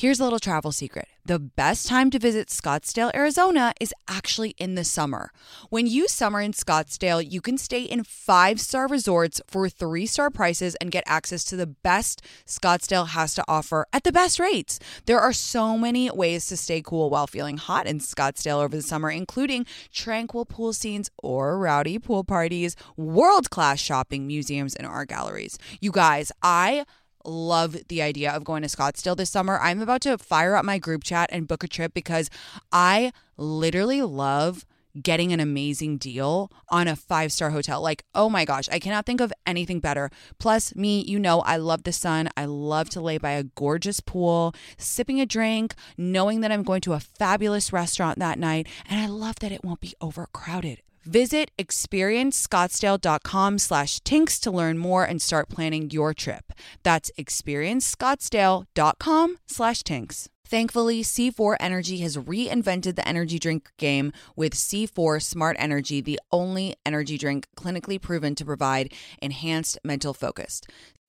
Here's a little travel secret the best time to visit Scottsdale, Arizona is actually in the summer. When you summer in Scottsdale, you can stay in five star resorts for three star prices and get access to the best Scottsdale has to offer at the best rates. There are so many ways to stay cool while feeling hot in Scottsdale over the summer, including tranquil pool scenes or rowdy pool parties, world class shopping, museums, and art galleries. You guys, I love the idea of going to Scottsdale this summer. I'm about to fire up my group chat and book a trip because I literally love getting an amazing deal on a five star hotel. Like, oh my gosh, I cannot think of anything better. Plus, me, you know, I love the sun. I love to lay by a gorgeous pool, sipping a drink, knowing that I'm going to a fabulous restaurant that night. And I love that it won't be overcrowded. Visit experiencescottsdale.com slash tinx to learn more and start planning your trip. That's experiencescottsdale.com slash tinx. Thankfully, C4 Energy has reinvented the energy drink game with C4 Smart Energy, the only energy drink clinically proven to provide enhanced mental focus.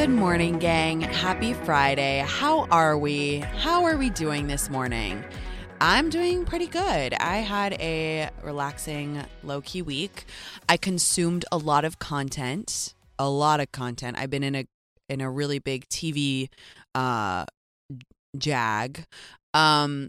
Good morning, gang. Happy Friday. How are we? How are we doing this morning? I'm doing pretty good. I had a relaxing, low key week. I consumed a lot of content, a lot of content. I've been in a in a really big TV uh jag. Um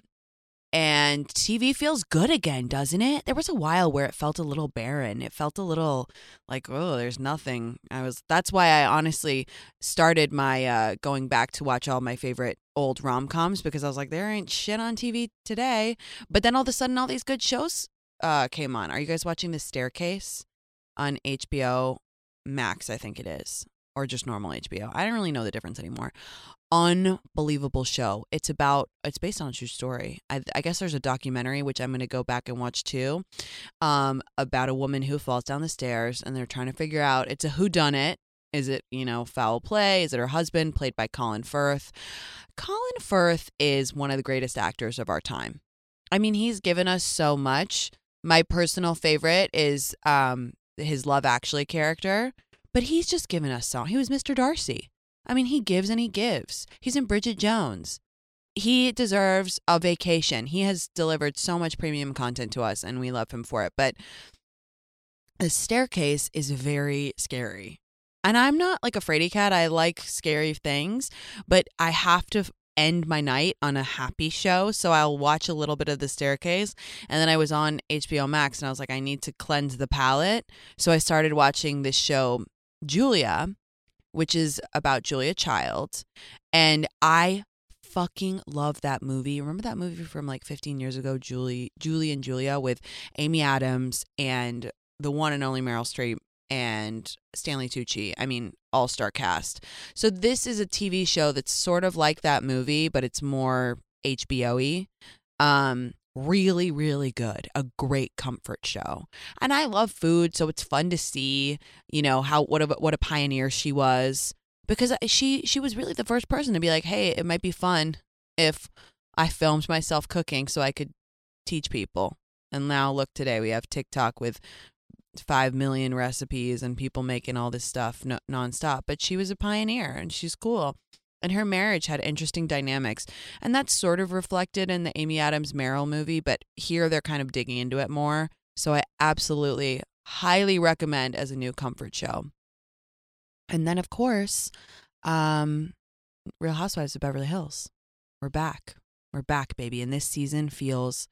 and TV feels good again, doesn't it? There was a while where it felt a little barren. It felt a little like, oh, there's nothing. I was that's why I honestly started my uh going back to watch all my favorite old rom-coms because I was like there ain't shit on TV today. But then all of a sudden all these good shows uh came on. Are you guys watching The Staircase on HBO Max, I think it is, or just normal HBO? I don't really know the difference anymore unbelievable show. It's about it's based on a true story. I, I guess there's a documentary which I'm to go back and watch too, um, about a woman who falls down the stairs and they're trying to figure out it's a who done it. Is it you know foul play? Is it her husband played by Colin Firth? Colin Firth is one of the greatest actors of our time. I mean, he's given us so much. My personal favorite is um, his Love Actually character, but he's just given us so. He was Mr. Darcy. I mean, he gives and he gives. He's in Bridget Jones. He deserves a vacation. He has delivered so much premium content to us, and we love him for it. But the staircase is very scary. And I'm not like a fraidy cat. I like scary things, but I have to end my night on a happy show. So I'll watch a little bit of the staircase. And then I was on HBO Max and I was like, I need to cleanse the palate. So I started watching this show, Julia, which is about Julia Child. And I fucking love that movie. Remember that movie from like 15 years ago, Julie, Julie and Julia with Amy Adams and the one and only Meryl Streep and Stanley Tucci. I mean, all star cast. So this is a TV show that's sort of like that movie, but it's more HBO y. Um, really really good a great comfort show and i love food so it's fun to see you know how what a what a pioneer she was because she she was really the first person to be like hey it might be fun if i filmed myself cooking so i could teach people And now look today, we have TikTok with 5 million recipes and people making all this stuff no- nonstop. But she was a pioneer and she's cool. And her marriage had interesting dynamics. And that's sort of reflected in the Amy Adams Meryl movie, but here they're kind of digging into it more. So I absolutely highly recommend as a new comfort show. And then, of course, um, Real Housewives of Beverly Hills. We're back. We're back, baby. And this season feels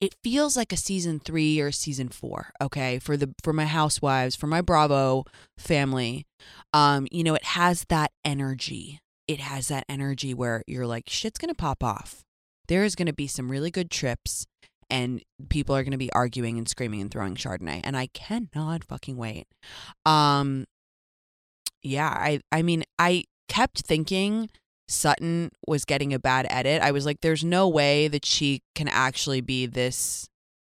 it feels like a season three or season four, okay? For the for my housewives, for my Bravo family. Um, you know, it has that energy. It has that energy where you're like, shit's gonna pop off. There is gonna be some really good trips and people are gonna be arguing and screaming and throwing Chardonnay. And I cannot fucking wait. Um yeah, I I mean, I kept thinking Sutton was getting a bad edit. I was like, there's no way that she can actually be this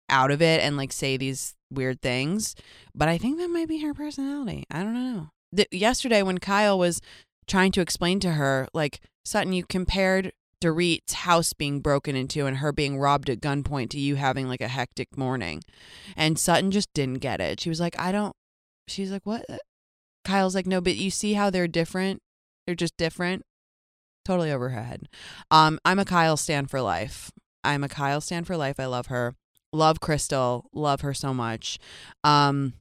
out of it and like say these weird things. But I think that might be her personality. I don't know. The, yesterday, when Kyle was trying to explain to her, like, Sutton, you compared Dorit's house being broken into and her being robbed at gunpoint to you having like a hectic morning. And Sutton just didn't get it. She was like, I don't. She's like, what? Kyle's like, no, but you see how they're different? They're just different. Totally over her head. Um, I'm a Kyle stand for life. I'm a Kyle stand for life. I love her. Love Crystal. Love her so much. Um,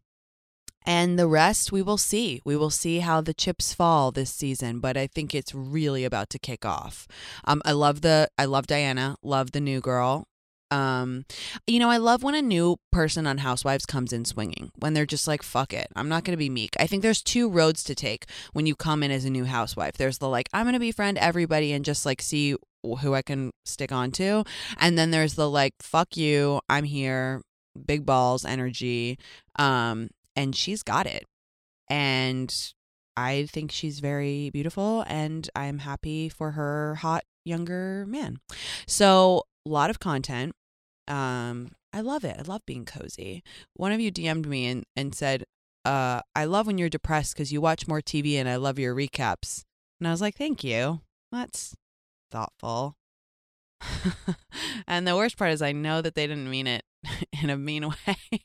and the rest we will see. We will see how the chips fall this season, but I think it's really about to kick off. Um, I love the I love Diana, love the new girl. Um, you know, I love when a new person on Housewives comes in swinging, when they're just like, fuck it, I'm not going to be meek. I think there's two roads to take when you come in as a new housewife. There's the like, I'm going to befriend everybody and just like see who I can stick on to. And then there's the like, fuck you, I'm here, big balls energy. Um, and she's got it. And I think she's very beautiful and I'm happy for her hot younger man. So, a lot of content. Um, I love it. I love being cozy. One of you DM'd me and, and said, uh, I love when you're depressed because you watch more TV and I love your recaps. And I was like, thank you. That's thoughtful. and the worst part is I know that they didn't mean it in a mean way.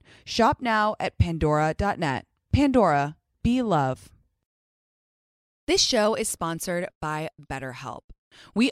Shop now at pandora.net. Pandora, be love. This show is sponsored by BetterHelp. We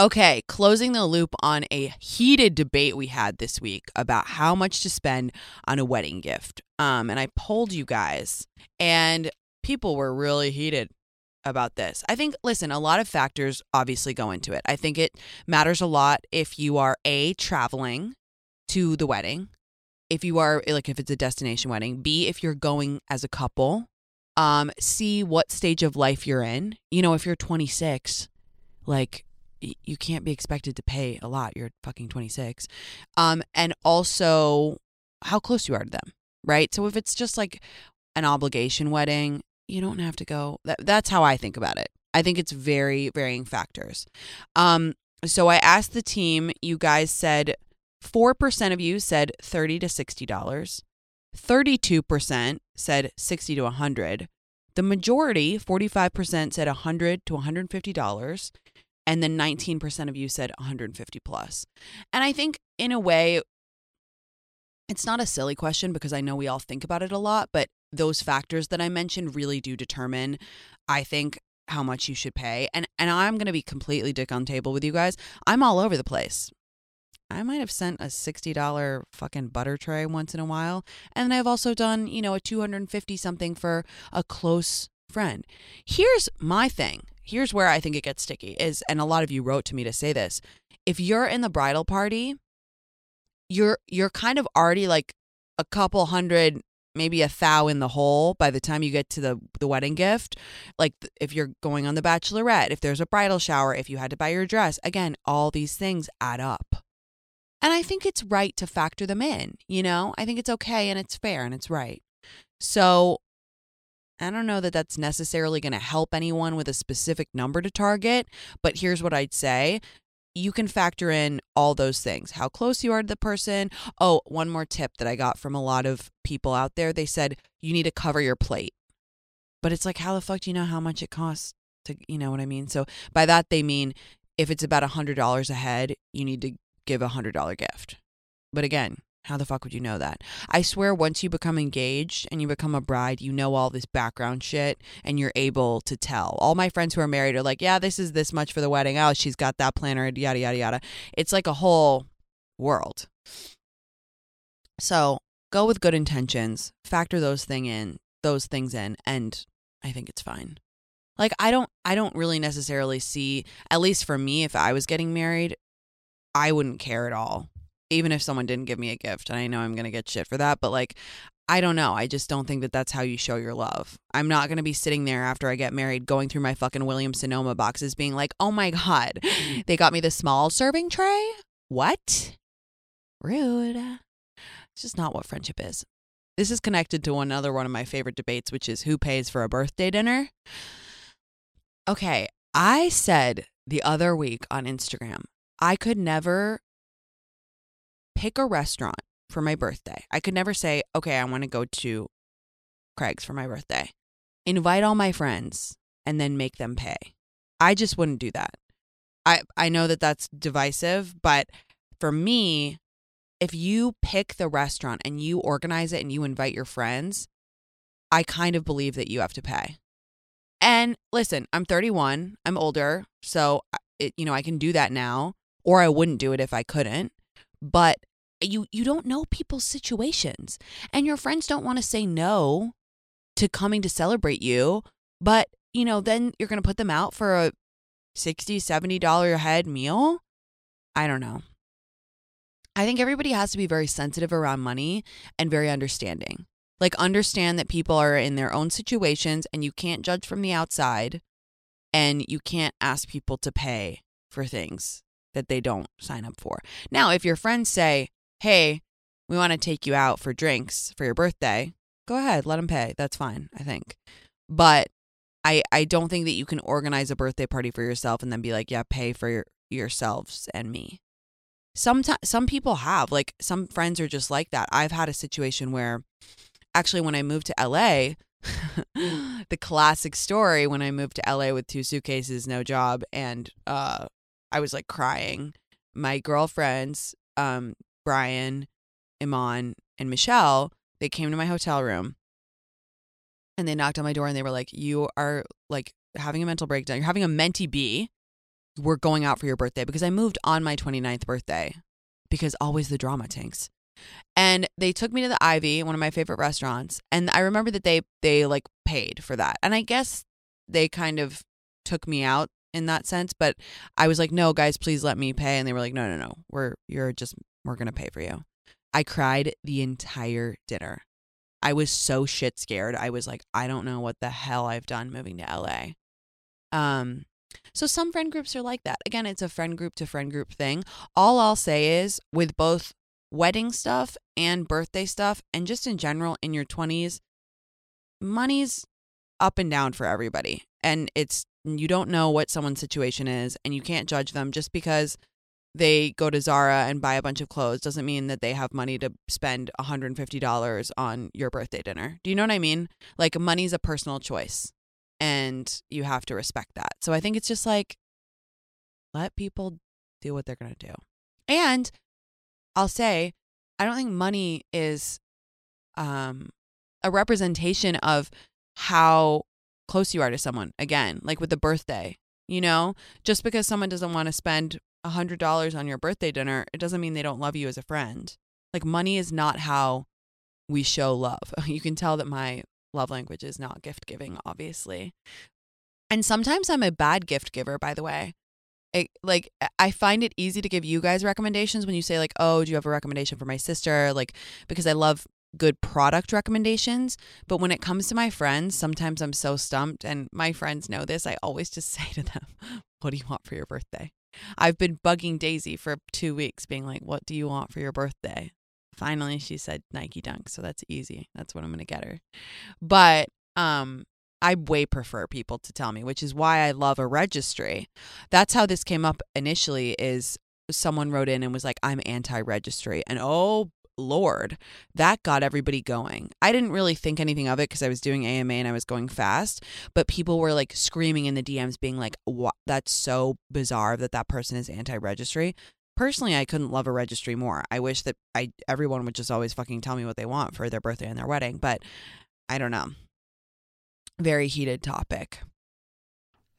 Okay, closing the loop on a heated debate we had this week about how much to spend on a wedding gift. Um, and I polled you guys, and people were really heated about this. I think, listen, a lot of factors obviously go into it. I think it matters a lot if you are A, traveling to the wedding, if you are, like, if it's a destination wedding, B, if you're going as a couple, um, C, what stage of life you're in. You know, if you're 26, like, you can't be expected to pay a lot. You're fucking 26. Um, and also how close you are to them, right? So if it's just like an obligation wedding, you don't have to go. That, that's how I think about it. I think it's very varying factors. Um, so I asked the team, you guys said 4% of you said 30 to $60. 32% said 60 to 100. The majority, 45%, said 100 to $150 and then 19% of you said 150 plus. And I think in a way it's not a silly question because I know we all think about it a lot, but those factors that I mentioned really do determine I think how much you should pay. And and I'm going to be completely dick on table with you guys. I'm all over the place. I might have sent a $60 fucking butter tray once in a while. And I've also done, you know, a 250 something for a close friend. Here's my thing here's where I think it gets sticky is and a lot of you wrote to me to say this. If you're in the bridal party, you're you're kind of already like a couple hundred maybe a thou in the hole by the time you get to the the wedding gift like if you're going on the bachelorette if there's a bridal shower if you had to buy your dress again all these things add up and i think it's right to factor them in you know i think it's okay and it's fair and it's right so I don't know that that's necessarily going to help anyone with a specific number to target, but here's what I'd say. You can factor in all those things how close you are to the person. Oh, one more tip that I got from a lot of people out there they said you need to cover your plate. But it's like, how the fuck do you know how much it costs to, you know what I mean? So by that, they mean if it's about a $100 a head, you need to give a $100 gift. But again, how the fuck would you know that? I swear, once you become engaged and you become a bride, you know all this background shit and you're able to tell. All my friends who are married are like, yeah, this is this much for the wedding. Oh, she's got that planner, yada, yada, yada. It's like a whole world. So go with good intentions, factor those thing in, those things in, and I think it's fine. Like I don't I don't really necessarily see at least for me if I was getting married, I wouldn't care at all even if someone didn't give me a gift and i know i'm going to get shit for that but like i don't know i just don't think that that's how you show your love. I'm not going to be sitting there after i get married going through my fucking williams sonoma boxes being like oh my god mm. they got me the small serving tray? What? Rude. It's just not what friendship is. This is connected to another one of my favorite debates which is who pays for a birthday dinner. Okay i said the other week on instagram I could never pick a restaurant for my birthday. I could never say, okay, I want to go to Craig's for my birthday. Invite all my friends and then make them pay. I just wouldn't do that. I, I know that that's divisive, but for me, if you pick the restaurant and you organize it and you invite your friends, I kind of believe that you have to pay. And listen, I'm 31, I'm older, so it, you know, I can do that now or I wouldn't do it if I couldn't. But you you don't know people's situations and your friends don't want to say no to coming to celebrate you but you know then you're going to put them out for a 60 70 dollar head meal? I don't know. I think everybody has to be very sensitive around money and very understanding. Like, understand that people are in their own situations and you can't judge from the outside and you can't ask people to pay for things that they don't sign up for. Now, if your friends say, hey, we want to take you out for drinks for your birthday, go ahead, let them pay. That's fine, I think. But I, I don't think that you can organize a birthday party for yourself and then be like, yeah, pay for your, yourselves and me some some people have like some friends are just like that i've had a situation where actually when i moved to la the classic story when i moved to la with two suitcases no job and uh i was like crying my girlfriends um brian iman and michelle they came to my hotel room and they knocked on my door and they were like you are like having a mental breakdown you're having a mentee b we're going out for your birthday because I moved on my 29th birthday because always the drama tanks. And they took me to the Ivy, one of my favorite restaurants, and I remember that they they like paid for that. And I guess they kind of took me out in that sense, but I was like, "No, guys, please let me pay." And they were like, "No, no, no. We're you're just we're to pay for you." I cried the entire dinner. I was so shit scared. I was like, "I don't know what the hell I've done moving to LA." Um so some friend groups are like that. Again, it's a friend group to friend group thing. All I'll say is with both wedding stuff and birthday stuff and just in general in your 20s, money's up and down for everybody. And it's you don't know what someone's situation is and you can't judge them just because they go to Zara and buy a bunch of clothes doesn't mean that they have money to spend $150 on your birthday dinner. Do you know what I mean? Like money's a personal choice and you have to respect that. So I think it's just like let people do what they're going to do. And I'll say I don't think money is um a representation of how close you are to someone. Again, like with the birthday, you know, just because someone doesn't want to spend a hundred dollars on your birthday dinner, it doesn't mean they don't love you as a friend. Like money is not how we show love. You can tell that my love language is not gift giving, obviously. And sometimes I'm a bad gift giver, by the way. Like I find it easy to give you guys recommendations when you say like, "Oh, do you have a recommendation for my sister?" Like because I love good product recommendations, but when it comes to my friends, sometimes I'm so stumped and my friends know this. I always just say to them, "What do you want for your birthday?" I've been bugging Daisy for 2 weeks being like, "What do you want for your birthday?" Finally, she said Nike Dunk, so that's easy. That's what I'm going to get her. But um I way prefer people to tell me, which is why I love a registry. That's how this came up initially is someone wrote in and was like I'm anti-registry. And oh lord, that got everybody going. I didn't really think anything of it because I was doing AMA and I was going fast, but people were like screaming in the DMs being like what that's so bizarre that that person is anti-registry personally I couldn't love a registry more. I wish that I everyone would just always fucking tell me what they want for their birthday and their wedding, but I don't know. Very heated topic.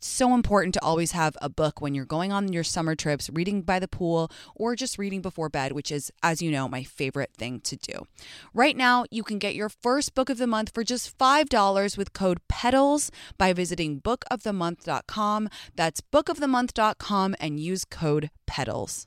so important to always have a book when you're going on your summer trips, reading by the pool, or just reading before bed, which is, as you know, my favorite thing to do. Right now, you can get your first book of the month for just $5 with code PETALS by visiting bookofthemonth.com. That's bookofthemonth.com and use code PETALS.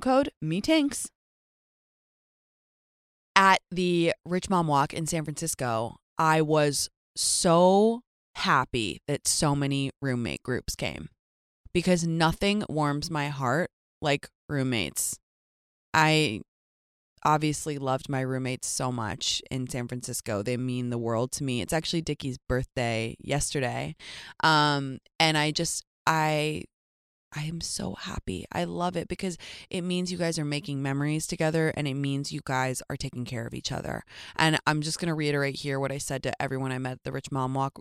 code MEETINKS. At the Rich Mom Walk in San Francisco, I was so happy that so many roommate groups came because nothing warms my heart like roommates. I obviously loved my roommates so much in San Francisco. They mean the world to me. It's actually Dickie's birthday yesterday. Um, and I just I I am so happy. I love it because it means you guys are making memories together and it means you guys are taking care of each other. And I'm just going to reiterate here what I said to everyone I met at the Rich Mom Walk.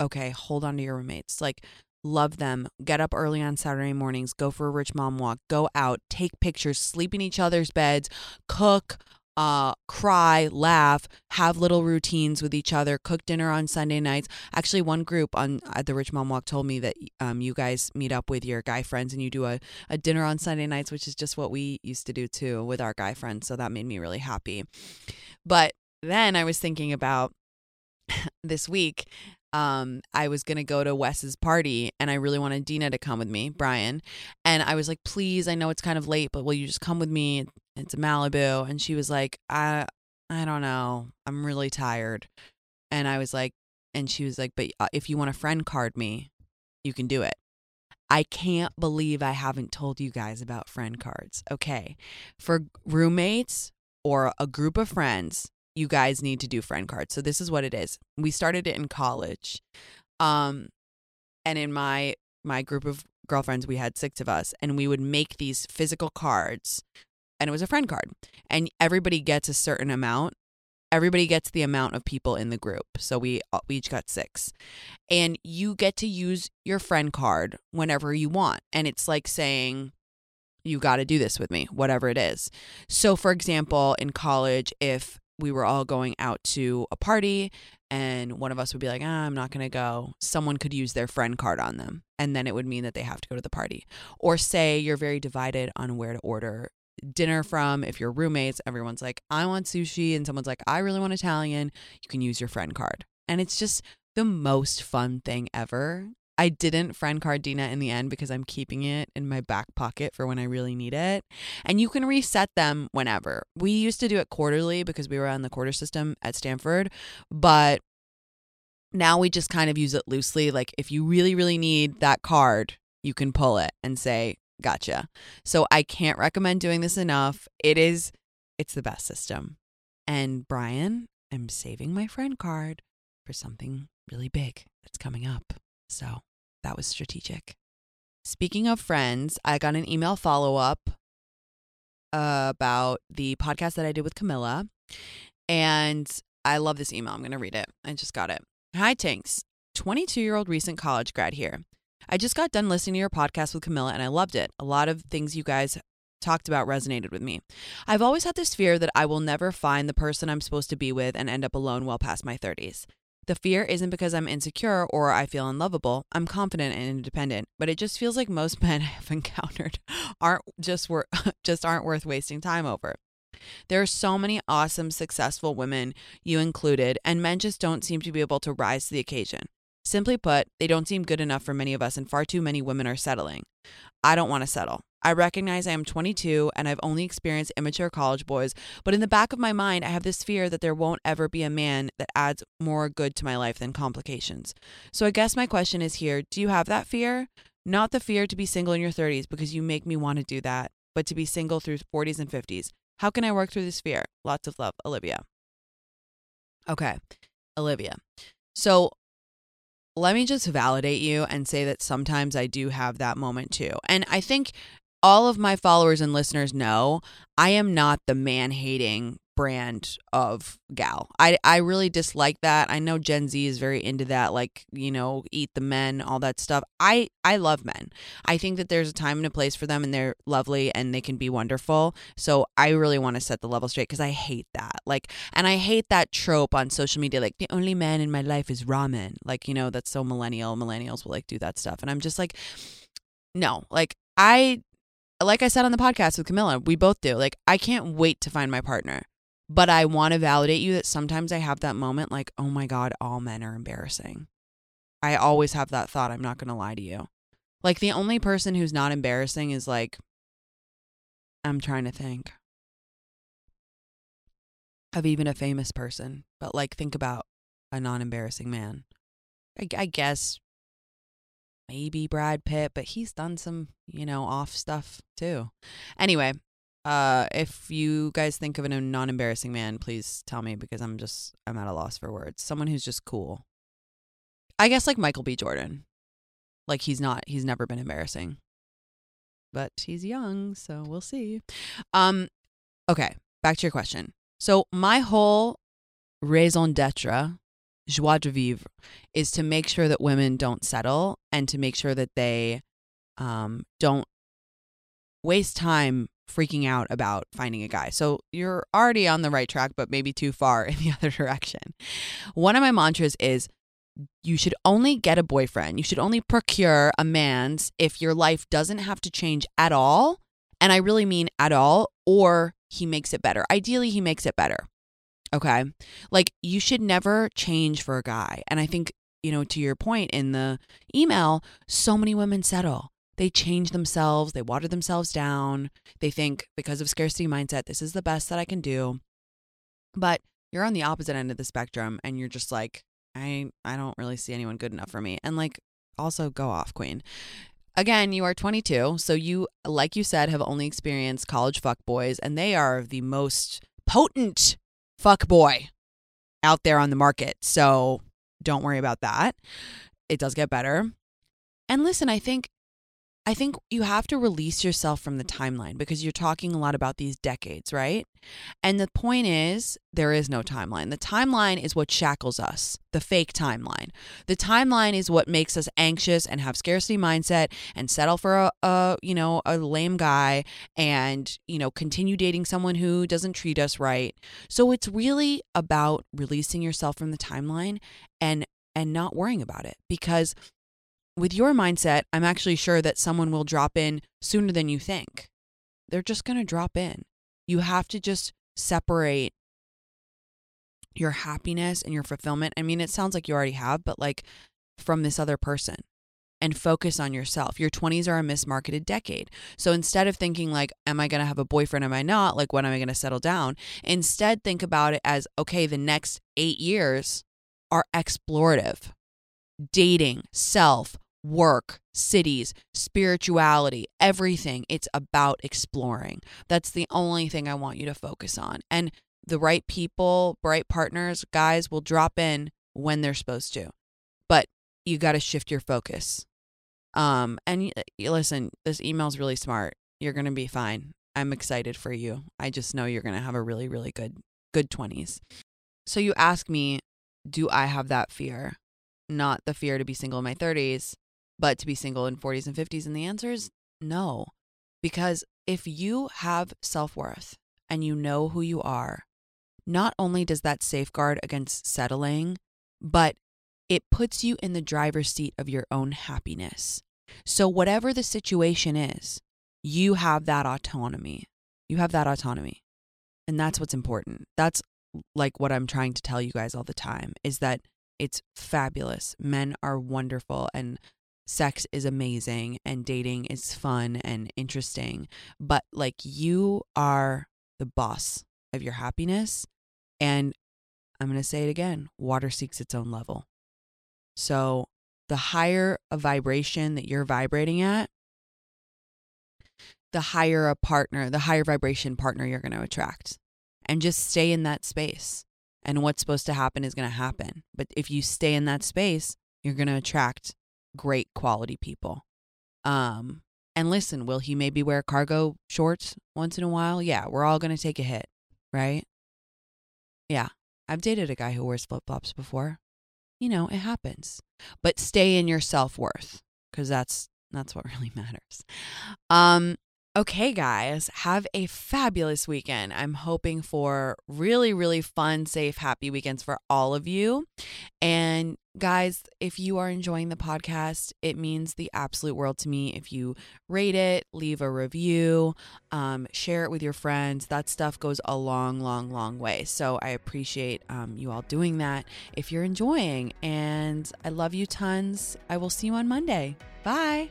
Okay, hold on to your roommates. Like, love them. Get up early on Saturday mornings, go for a Rich Mom Walk, go out, take pictures, sleep in each other's beds, cook, uh, cry, laugh, have little routines with each other, cook dinner on Sunday nights. Actually, one group on at the Rich Mom Walk told me that um, you guys meet up with your guy friends and you do a, a dinner on Sunday nights, which is just what we used to do too with our guy friends. So that made me really happy. But then I was thinking about this week um, I was gonna go to Wes's party and I really wanted Dina to come with me, Brian. And I was like, please, I know it's kind of late, but will you just come with me? It's Malibu. And she was like, I I don't know. I'm really tired. And I was like, and she was like, but uh, if you want a friend card me, you can do it. I can't believe I haven't told you guys about friend cards. Okay. For roommates or a group of friends, you guys need to do friend cards. So this is what it is. We started it in college. Um and in my my group of girlfriends, we had 6 of us and we would make these physical cards and it was a friend card. And everybody gets a certain amount. Everybody gets the amount of people in the group. So we uh, we each got 6. And you get to use your friend card whenever you want. And it's like saying you got to do this with me, whatever it is. So, for example, in college, if we were all going out to a party and one of us would be like, ah, I'm not going to go, someone could use their friend card on them. And then it would mean that they have to go to the party. Or say you're very divided on where to order dinner from. If you're roommates, everyone's like, I want sushi. And someone's like, I really want Italian. You can use your friend card. And it's just the most fun thing ever. I didn't friend card Dina in the end because I'm keeping it in my back pocket for when I really need it. And you can reset them whenever. We used to do it quarterly because we were on the quarter system at Stanford, but now we just kind of use it loosely. Like if you really, really need that card, you can pull it and say, gotcha. So I can't recommend doing this enough. It is, it's the best system. And Brian, I'm saving my friend card for something really big that's coming up. So that was strategic. Speaking of friends, I got an email follow up about the podcast that I did with Camilla. And I love this email. I'm going to read it. I just got it. Hi, Tinx. 22 year old recent college grad here. I just got done listening to your podcast with Camilla and I loved it. A lot of things you guys talked about resonated with me. I've always had this fear that I will never find the person I'm supposed to be with and end up alone well past my 30s. The fear isn't because I'm insecure or I feel unlovable. I'm confident and independent, but it just feels like most men I have encountered aren't just wor- just aren't worth wasting time over. There are so many awesome, successful women, you included, and men just don't seem to be able to rise to the occasion. Simply put, they don't seem good enough for many of us, and far too many women are settling. I don't want to settle. I recognize I am 22 and I've only experienced immature college boys, but in the back of my mind, I have this fear that there won't ever be a man that adds more good to my life than complications. So I guess my question is here do you have that fear? Not the fear to be single in your 30s because you make me want to do that, but to be single through 40s and 50s. How can I work through this fear? Lots of love, Olivia. Okay, Olivia. So let me just validate you and say that sometimes I do have that moment too. And I think all of my followers and listeners know I am not the man hating brand of gal. I I really dislike that. I know Gen Z is very into that like, you know, eat the men, all that stuff. I I love men. I think that there's a time and a place for them and they're lovely and they can be wonderful. So I really want to set the level straight cuz I hate that. Like and I hate that trope on social media like the only man in my life is ramen. Like, you know, that's so millennial. Millennials will like do that stuff. And I'm just like no, like I like I said on the podcast with Camilla, we both do. Like, I can't wait to find my partner. But I want to validate you that sometimes I have that moment like, oh my God, all men are embarrassing. I always have that thought. I'm not going to lie to you. Like, the only person who's not embarrassing is like, I'm trying to think of even a famous person, but like, think about a non embarrassing man. I, I guess maybe Brad Pitt, but he's done some, you know, off stuff too. Anyway, uh, if you guys think of a non embarrassing man, please tell me because I'm just I'm at a loss for words. Someone who's just cool. I guess like Michael B. Jordan. Like he's not he's never been embarrassing. But he's young, so we'll see. Um okay, back to your question. So my whole raison d'etre, joie de vivre, is to make sure that women don't settle and to make sure that they um don't waste time freaking out about finding a guy. So you're already on the right track, but maybe too far in the other direction. One of my mantras is you should only get a boyfriend. You should only procure a man's if your life doesn't have to change at all. And I really mean at all, or he makes it better. Ideally, he makes it better. Okay. Like you should never change for a guy. And I think, you know, to your point in the email, so many women settle they change themselves, they water themselves down. They think because of scarcity mindset, this is the best that I can do. But you're on the opposite end of the spectrum and you're just like, I I don't really see anyone good enough for me. And like also go off, queen. Again, you are 22, so you like you said have only experienced college fuck boys and they are the most potent fuck boy out there on the market. So don't worry about that. It does get better. And listen, I think I think you have to release yourself from the timeline because you're talking a lot about these decades, right? And the point is, there is no timeline. The timeline is what shackles us, the fake timeline. The timeline is what makes us anxious and have scarcity mindset and settle for a, a you know, a lame guy and, you know, continue dating someone who doesn't treat us right. So it's really about releasing yourself from the timeline and and not worrying about it because with your mindset, I'm actually sure that someone will drop in sooner than you think. They're just going to drop in. You have to just separate your happiness and your fulfillment. I mean, it sounds like you already have, but like from this other person and focus on yourself. Your 20s are a mismarketed decade. So instead of thinking like am I going to have a boyfriend am I not? Like when am I going to settle down? Instead think about it as okay, the next 8 years are explorative. Dating, self, work, cities, spirituality, everything. It's about exploring. That's the only thing I want you to focus on. And the right people, right partners, guys will drop in when they're supposed to. But you got to shift your focus. Um and listen, this email's really smart. You're going to be fine. I'm excited for you. I just know you're going to have a really really good good 20s. So you ask me, do I have that fear? Not the fear to be single in my 30s, but to be single in 40s and 50s? And the answer is no. Because if you have self worth and you know who you are, not only does that safeguard against settling, but it puts you in the driver's seat of your own happiness. So, whatever the situation is, you have that autonomy. You have that autonomy. And that's what's important. That's like what I'm trying to tell you guys all the time is that it's fabulous. Men are wonderful and sex is amazing and dating is fun and interesting, but like you are the boss of your happiness. And I'm going to say it again water seeks its own level. So the higher a vibration that you're vibrating at, the higher a partner, the higher vibration partner you're going to attract. And just stay in that space. And what's supposed to happen is going to happen. But if you stay in that space, you're going to attract great quality people. Um, and listen, will he maybe wear cargo shorts once in a while? Yeah, we're all going to take a hit, right? Yeah. I've dated a guy who wears flip flops before. You know, it happens. But stay in your self worth because that's that's what really matters. Um, Okay, guys, have a fabulous weekend. I'm hoping for really, really fun, safe, happy weekends for all of you. And guys, if you are enjoying the podcast, it means the absolute world to me. If you rate it, leave a review, um, share it with your friends, that stuff goes a long, long, long way. So I appreciate um, you all doing that if you're enjoying. And I love you tons. I will see you on Monday. Bye.